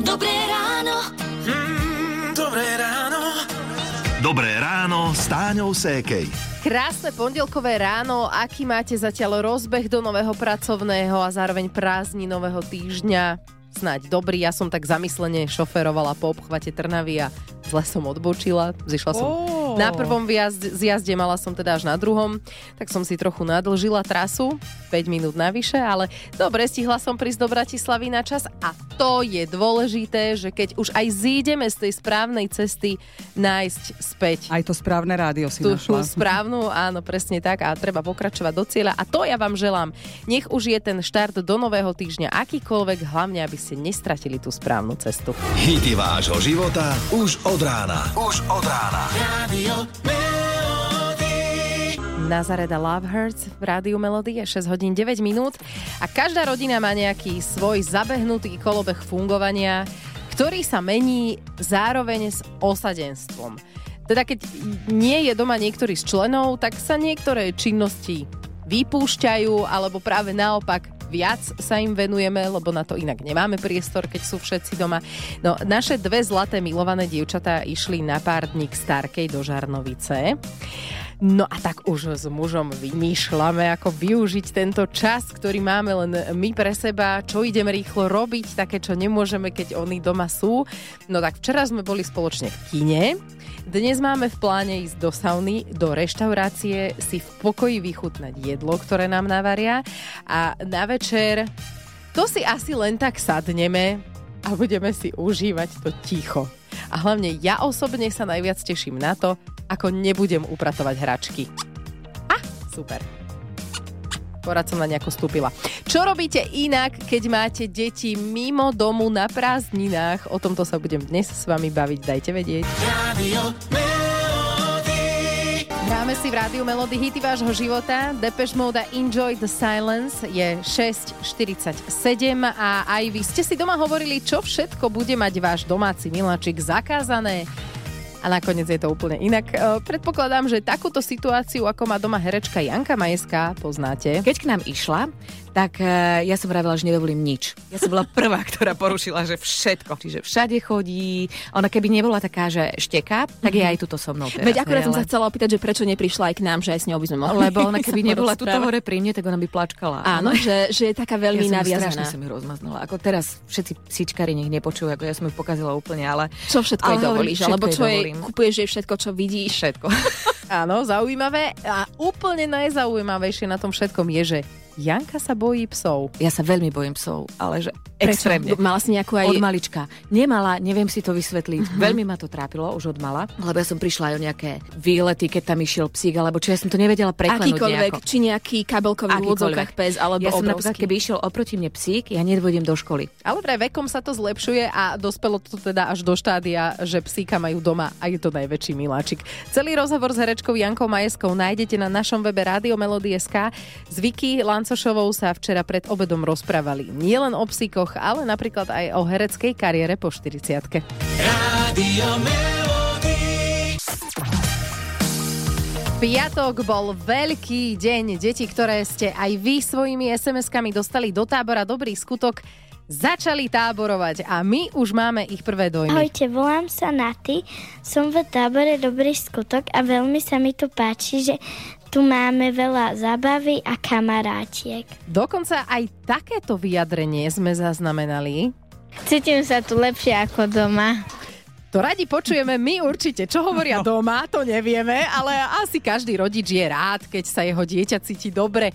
Dobré ráno. Mm, dobré ráno. Dobré ráno s Táňou Sékej. Krásne pondelkové ráno, aký máte zatiaľ rozbeh do nového pracovného a zároveň prázdni nového týždňa? Snáď dobrý, ja som tak zamyslene šoferovala po obchvate Trnavy a zle som odbočila, zišla som Ó. na prvom výjazde, zjazde, mala som teda až na druhom, tak som si trochu nadlžila trasu, 5 minút navyše, ale dobre, stihla som prísť do Bratislavy na čas a to je dôležité, že keď už aj zídeme z tej správnej cesty, nájsť späť Aj to správne rádio si tú, tú našla. správnu, áno, presne tak a treba pokračovať do cieľa a to ja vám želám. Nech už je ten štart do nového týždňa akýkoľvek, hlavne aby ste nestratili tú správnu cestu. Hity vášho života už od rána. Už od rána. Radio. Nazareda Love Hurts v rádiu Melody je 6 hodín 9 minút a každá rodina má nejaký svoj zabehnutý kolobeh fungovania, ktorý sa mení zároveň s osadenstvom. Teda keď nie je doma niektorý z členov, tak sa niektoré činnosti vypúšťajú, alebo práve naopak viac sa im venujeme, lebo na to inak nemáme priestor, keď sú všetci doma. No, naše dve zlaté milované dievčatá išli na pár dní k Starkej do Žarnovice. No a tak už s mužom vymýšľame, ako využiť tento čas, ktorý máme len my pre seba, čo ideme rýchlo robiť, také, čo nemôžeme, keď oni doma sú. No tak včera sme boli spoločne v kine, dnes máme v pláne ísť do sauny, do reštaurácie, si v pokoji vychutnať jedlo, ktoré nám navaria a na večer to si asi len tak sadneme a budeme si užívať to ticho. A hlavne ja osobne sa najviac teším na to, ako nebudem upratovať hračky. A, super. Porad som na nejako stúpila. Čo robíte inak, keď máte deti mimo domu na prázdninách? O tomto sa budem dnes s vami baviť, dajte vedieť. Radio. Hráme si v rádiu Melody hity vášho života. Depeche Mode Enjoy the Silence je 6.47 a aj vy ste si doma hovorili, čo všetko bude mať váš domáci miláčik zakázané. A nakoniec je to úplne inak. E, Predpokladám, že takúto situáciu, ako má doma herečka Janka Majeská, poznáte. Keď k nám išla, tak e, ja som vravela, že nedovolím nič. Ja som bola prvá, ktorá porušila, že všetko. Čiže všade chodí. Ona keby nebola taká, že šteká, tak je aj tuto so mnou teraz. Veď akurát som sa chcela opýtať, že prečo neprišla aj k nám, že aj s ňou by sme mohli. Lebo ona keby nebola tuto hore pri mne, tak ona by plačkala. Áno, že, že je taká veľmi ja naviazaná. som ju rozmaznala. Ako teraz všetci psíčkari nech nepočujú, ako ja som ju pokazila úplne, ale Čo všetko Ale jej dovolíš, všetko alebo čo jej kupuješ jej všetko, čo vidíš. všetko. Áno, zaujímavé. A úplne najzaujímavejšie na tom všetkom je, že Janka sa bojí psov. Ja sa veľmi bojím psov, ale že Prečo? extrémne. Mala si nejakú aj... Od malička. Nemala, neviem si to vysvetliť. Veľmi ma to trápilo už od mala, lebo ja som prišla aj o nejaké výlety, keď tam išiel psík, alebo čo ja som to nevedela preklenúť akýkoľvek, nejako. či nejaký kabelkový v úvodzovkách pes, alebo ja som napríklad, obrovský. keby išiel oproti mne psík, ja nedôjdem do školy. Ale vraj vekom sa to zlepšuje a dospelo to teda až do štádia, že psíka majú doma a je to najväčší miláčik. Celý rozhovor s herečkou Jankou Majeskou nájdete na našom webe Radio Melody.sk. S Vicky Lancošovou sa včera pred obedom rozprávali nielen o psíkoch, ale napríklad aj o hereckej kariére po 40 Radio Melody. Piatok bol veľký deň. Deti, ktoré ste aj vy svojimi SMS-kami dostali do tábora Dobrý skutok, začali táborovať a my už máme ich prvé dojmy. Ahojte, volám sa Naty, som v tábore Dobrý skutok a veľmi sa mi tu páči, že tu máme veľa zábavy a kamarátiek. Dokonca aj takéto vyjadrenie sme zaznamenali. Cítim sa tu lepšie ako doma. To radi počujeme my určite. Čo hovoria doma, to nevieme, ale asi každý rodič je rád, keď sa jeho dieťa cíti dobre. E,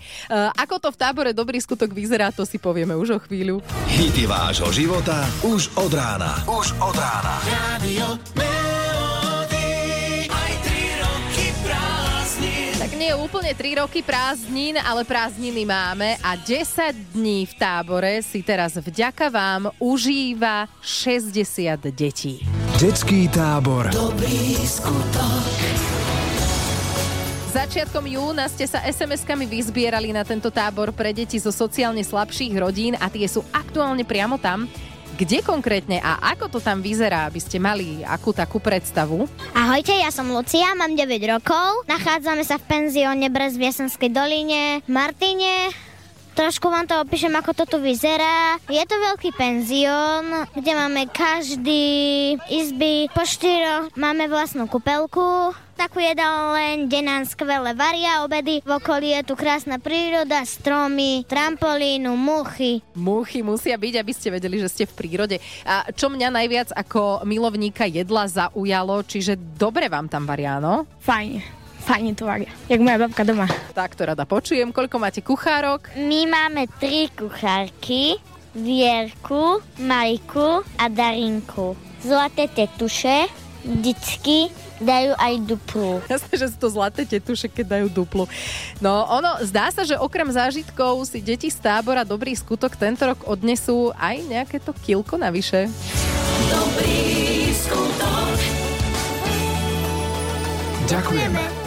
ako to v tábore Dobrý skutok vyzerá, to si povieme už o chvíľu. Hity vášho života už od rána. Už od rána. Radio nie je úplne 3 roky prázdnin, ale prázdniny máme a 10 dní v tábore si teraz vďaka vám užíva 60 detí. Detský tábor. Začiatkom júna ste sa SMS-kami vyzbierali na tento tábor pre deti zo sociálne slabších rodín a tie sú aktuálne priamo tam. Kde konkrétne a ako to tam vyzerá, aby ste mali akú takú predstavu? Ahojte, ja som Lucia, mám 9 rokov. Nachádzame sa v penzióne Brez v Jesenskej doline, Martine Trošku vám to opíšem, ako to tu vyzerá. Je to veľký penzión, kde máme každý izby po štyro, máme vlastnú kúpelku, takú jedalen, kde nám skvele varia obedy. V okolí je tu krásna príroda, stromy, trampolínu, muchy. Muchy musia byť, aby ste vedeli, že ste v prírode. A čo mňa najviac ako milovníka jedla zaujalo, čiže dobre vám tam varia, no? Fajne. Fajne to varia. Jak moja babka doma. Tak to rada počujem. Koľko máte kuchárok? My máme tri kuchárky, Vierku, Majku a Darinku. Zlaté tetuše vždycky dajú aj duplu. Jasné, že sú to zlaté tetuše, keď dajú duplu. No ono, zdá sa, že okrem zážitkov si deti z tábora Dobrý skutok tento rok odnesú aj nejaké to kilko navyše. Dobrý skutok. Ďakujeme.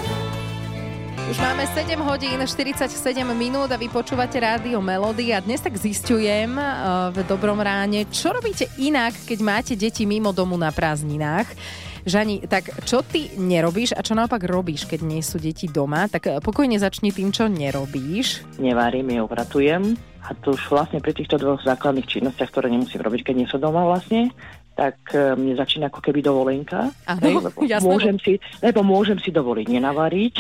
Už máme 7 hodín 47 minút a vy počúvate rádio Melody a dnes tak zistujem uh, v Dobrom ráne, čo robíte inak, keď máte deti mimo domu na prázdninách. Žani, tak čo ty nerobíš a čo naopak robíš, keď nie sú deti doma? Tak eh, pokojne začni tým, čo nerobíš. nevarím, neopratujem. A to už vlastne pri týchto dvoch základných činnostiach, ktoré nemusím robiť, keď nie som doma vlastne, tak e, mne začína ako keby dovolenka. Hej, lebo, jasné. môžem si, lebo môžem si dovoliť nenavariť,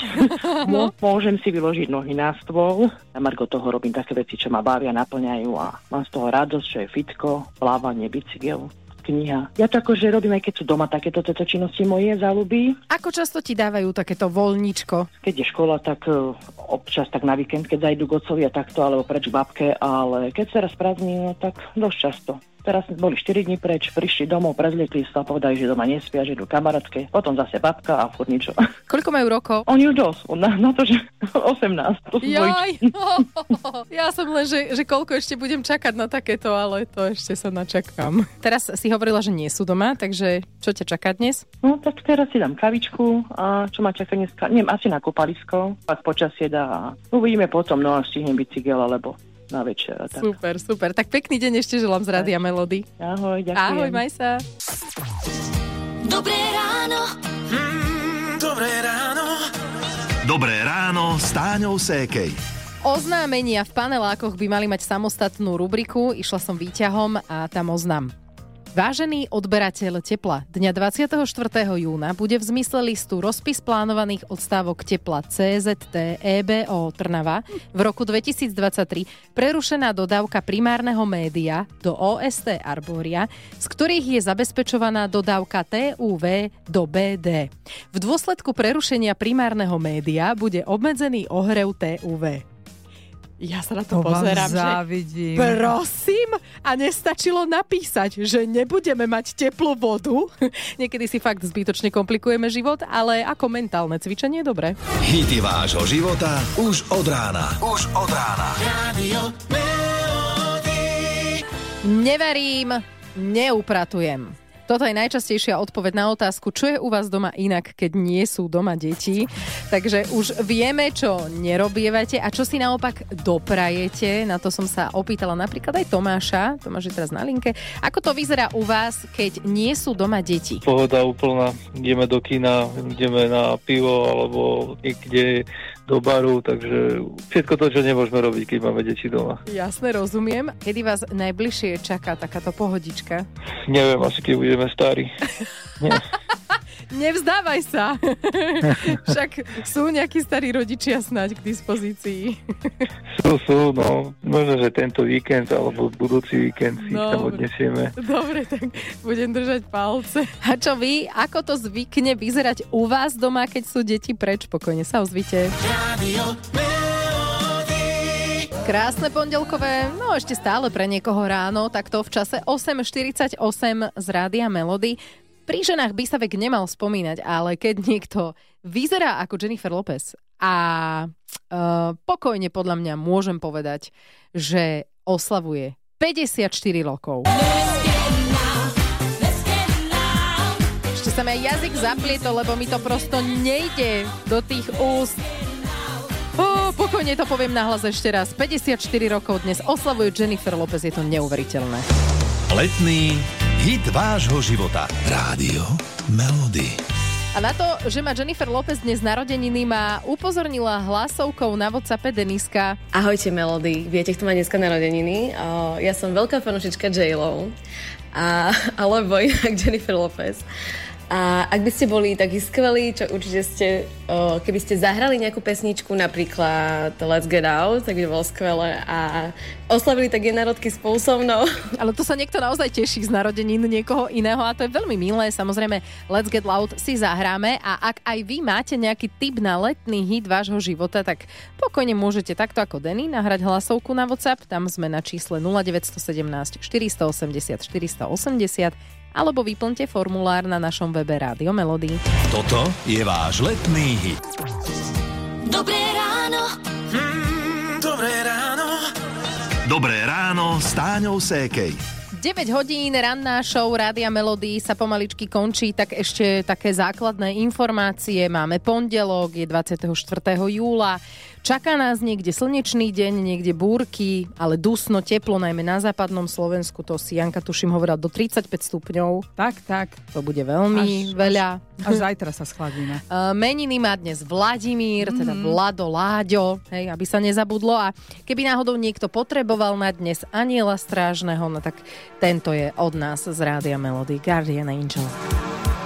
No. Mô- môžem si vyložiť nohy na stôl. A Margo toho robím také veci, čo ma bavia, naplňajú a mám z toho radosť, čo je fitko, plávanie, bicykel, kniha. Ja to akože robím, aj keď sú doma takéto tieto činnosti moje záľuby. Ako často ti dávajú takéto voľničko? Keď je škola, tak e, občas tak na víkend, keď zajdu k otcovi a takto, alebo preč babke, ale keď sa raz prázdni, no tak dosť často. Teraz boli 4 dní preč, prišli domov, prezliekli sa, povedali, že doma nespia, že idú kamarátke, potom zase babka a furt niečo. Koľko majú rokov? Oni už dosť, na, na to, že 18. To sú dvojičky. Jaj, ja som len, že, že koľko ešte budem čakať na takéto, ale to ešte sa načakám. Teraz si hovorila, že nie sú doma, takže čo ťa čaká dnes? No tak teraz si dám kavičku a čo ma čaká dneska, neviem, asi na kúpalisko, ak počasie dá a uvidíme potom, no a stihnem bicykel alebo na večer. a Tak. Super, super. Tak pekný deň ešte želám z Rádia Melody. Ahoj, ďakujem. Ahoj, maj sa. Dobré ráno. Mm, dobré ráno. Dobré ráno s Táňou Sékej. Oznámenia v panelákoch by mali mať samostatnú rubriku. Išla som výťahom a tam oznam. Vážený odberateľ tepla, dňa 24. júna bude v zmysle listu rozpis plánovaných odstávok tepla CZT EBO Trnava v roku 2023 prerušená dodávka primárneho média do OST Arboria, z ktorých je zabezpečovaná dodávka TUV do BD. V dôsledku prerušenia primárneho média bude obmedzený ohrev TUV. Ja sa na to, pozerám, že závidím. Prosím, a nestačilo napísať, že nebudeme mať teplú vodu. Niekedy si fakt zbytočne komplikujeme život, ale ako mentálne cvičenie dobre. Hity vášho života už od rána. Už od rána. Radio Melody. Neverím, neupratujem. Toto je najčastejšia odpoveď na otázku, čo je u vás doma inak, keď nie sú doma deti. Takže už vieme, čo nerobievate a čo si naopak doprajete. Na to som sa opýtala napríklad aj Tomáša. Tomáš je teraz na linke. Ako to vyzerá u vás, keď nie sú doma deti? pohoda úplná. Ideme do kina, ideme na pivo alebo niekde do baru, takže všetko to, čo nemôžeme robiť, keď máme deti doma. Jasne, rozumiem. Kedy vás najbližšie čaká takáto pohodička? Neviem, asi keď budeme starí. Nevzdávaj sa. Však sú nejakí starí rodičia snáď k dispozícii. Sú, sú, no. Možno, že tento víkend alebo budúci víkend si ich tam Dobre. odnesieme. Dobre, tak budem držať palce. A čo vy? Ako to zvykne vyzerať u vás doma, keď sú deti preč? Pokojne sa ozvite. Radio. Krásne pondelkové, no ešte stále pre niekoho ráno, takto v čase 8.48 z Rádia Melody. Pri ženách by sa vek nemal spomínať, ale keď niekto vyzerá ako Jennifer Lopez a uh, pokojne podľa mňa môžem povedať, že oslavuje 54 rokov. Ešte sa mi jazyk zaplietol, lebo mi to prosto nejde do tých úst. Ó, pokojne to poviem nahlas ešte raz. 54 rokov dnes oslavuje Jennifer Lopez, je to neuveriteľné. Letný hit vášho života. Rádio Melody. A na to, že má Jennifer Lopez dnes narodeniny, ma upozornila hlasovkou na WhatsAppe Deniska. Ahojte Melody, viete, kto má dneska narodeniny? Uh, ja som veľká fanúšička J-Lo, a, alebo inak Jennifer Lopez. A ak by ste boli takí skvelí, čo určite ste, keby ste zahrali nejakú pesničku, napríklad Let's Get Out, tak by bolo skvelé a oslavili tak jednorodky spolu so mnou. Ale to sa niekto naozaj teší z narodenín niekoho iného a to je veľmi milé. Samozrejme, Let's Get Loud si zahráme a ak aj vy máte nejaký tip na letný hit vášho života, tak pokojne môžete takto ako Denny nahrať hlasovku na WhatsApp. Tam sme na čísle 0917 480 480 alebo vyplňte formulár na našom webe Rádio Melody. Toto je váš letný hit. Dobré ráno. Mm, dobré ráno. Dobré ráno s Táňou Sékej. 9 hodín ranná show Rádia Melody sa pomaličky končí, tak ešte také základné informácie. Máme pondelok, je 24. júla. Čaká nás niekde slnečný deň, niekde búrky, ale dusno, teplo, najmä na západnom Slovensku. To si Janka tuším hovorila do 35 stupňov. Tak, tak. To bude veľmi Až- veľa. Až zajtra sa schladíme. Uh, meniny má dnes Vladimír, teda Vlado, Láďo, hej, aby sa nezabudlo. A keby náhodou niekto potreboval mať dnes aniela strážneho, no tak tento je od nás z Rádia Melody, Guardian Angel.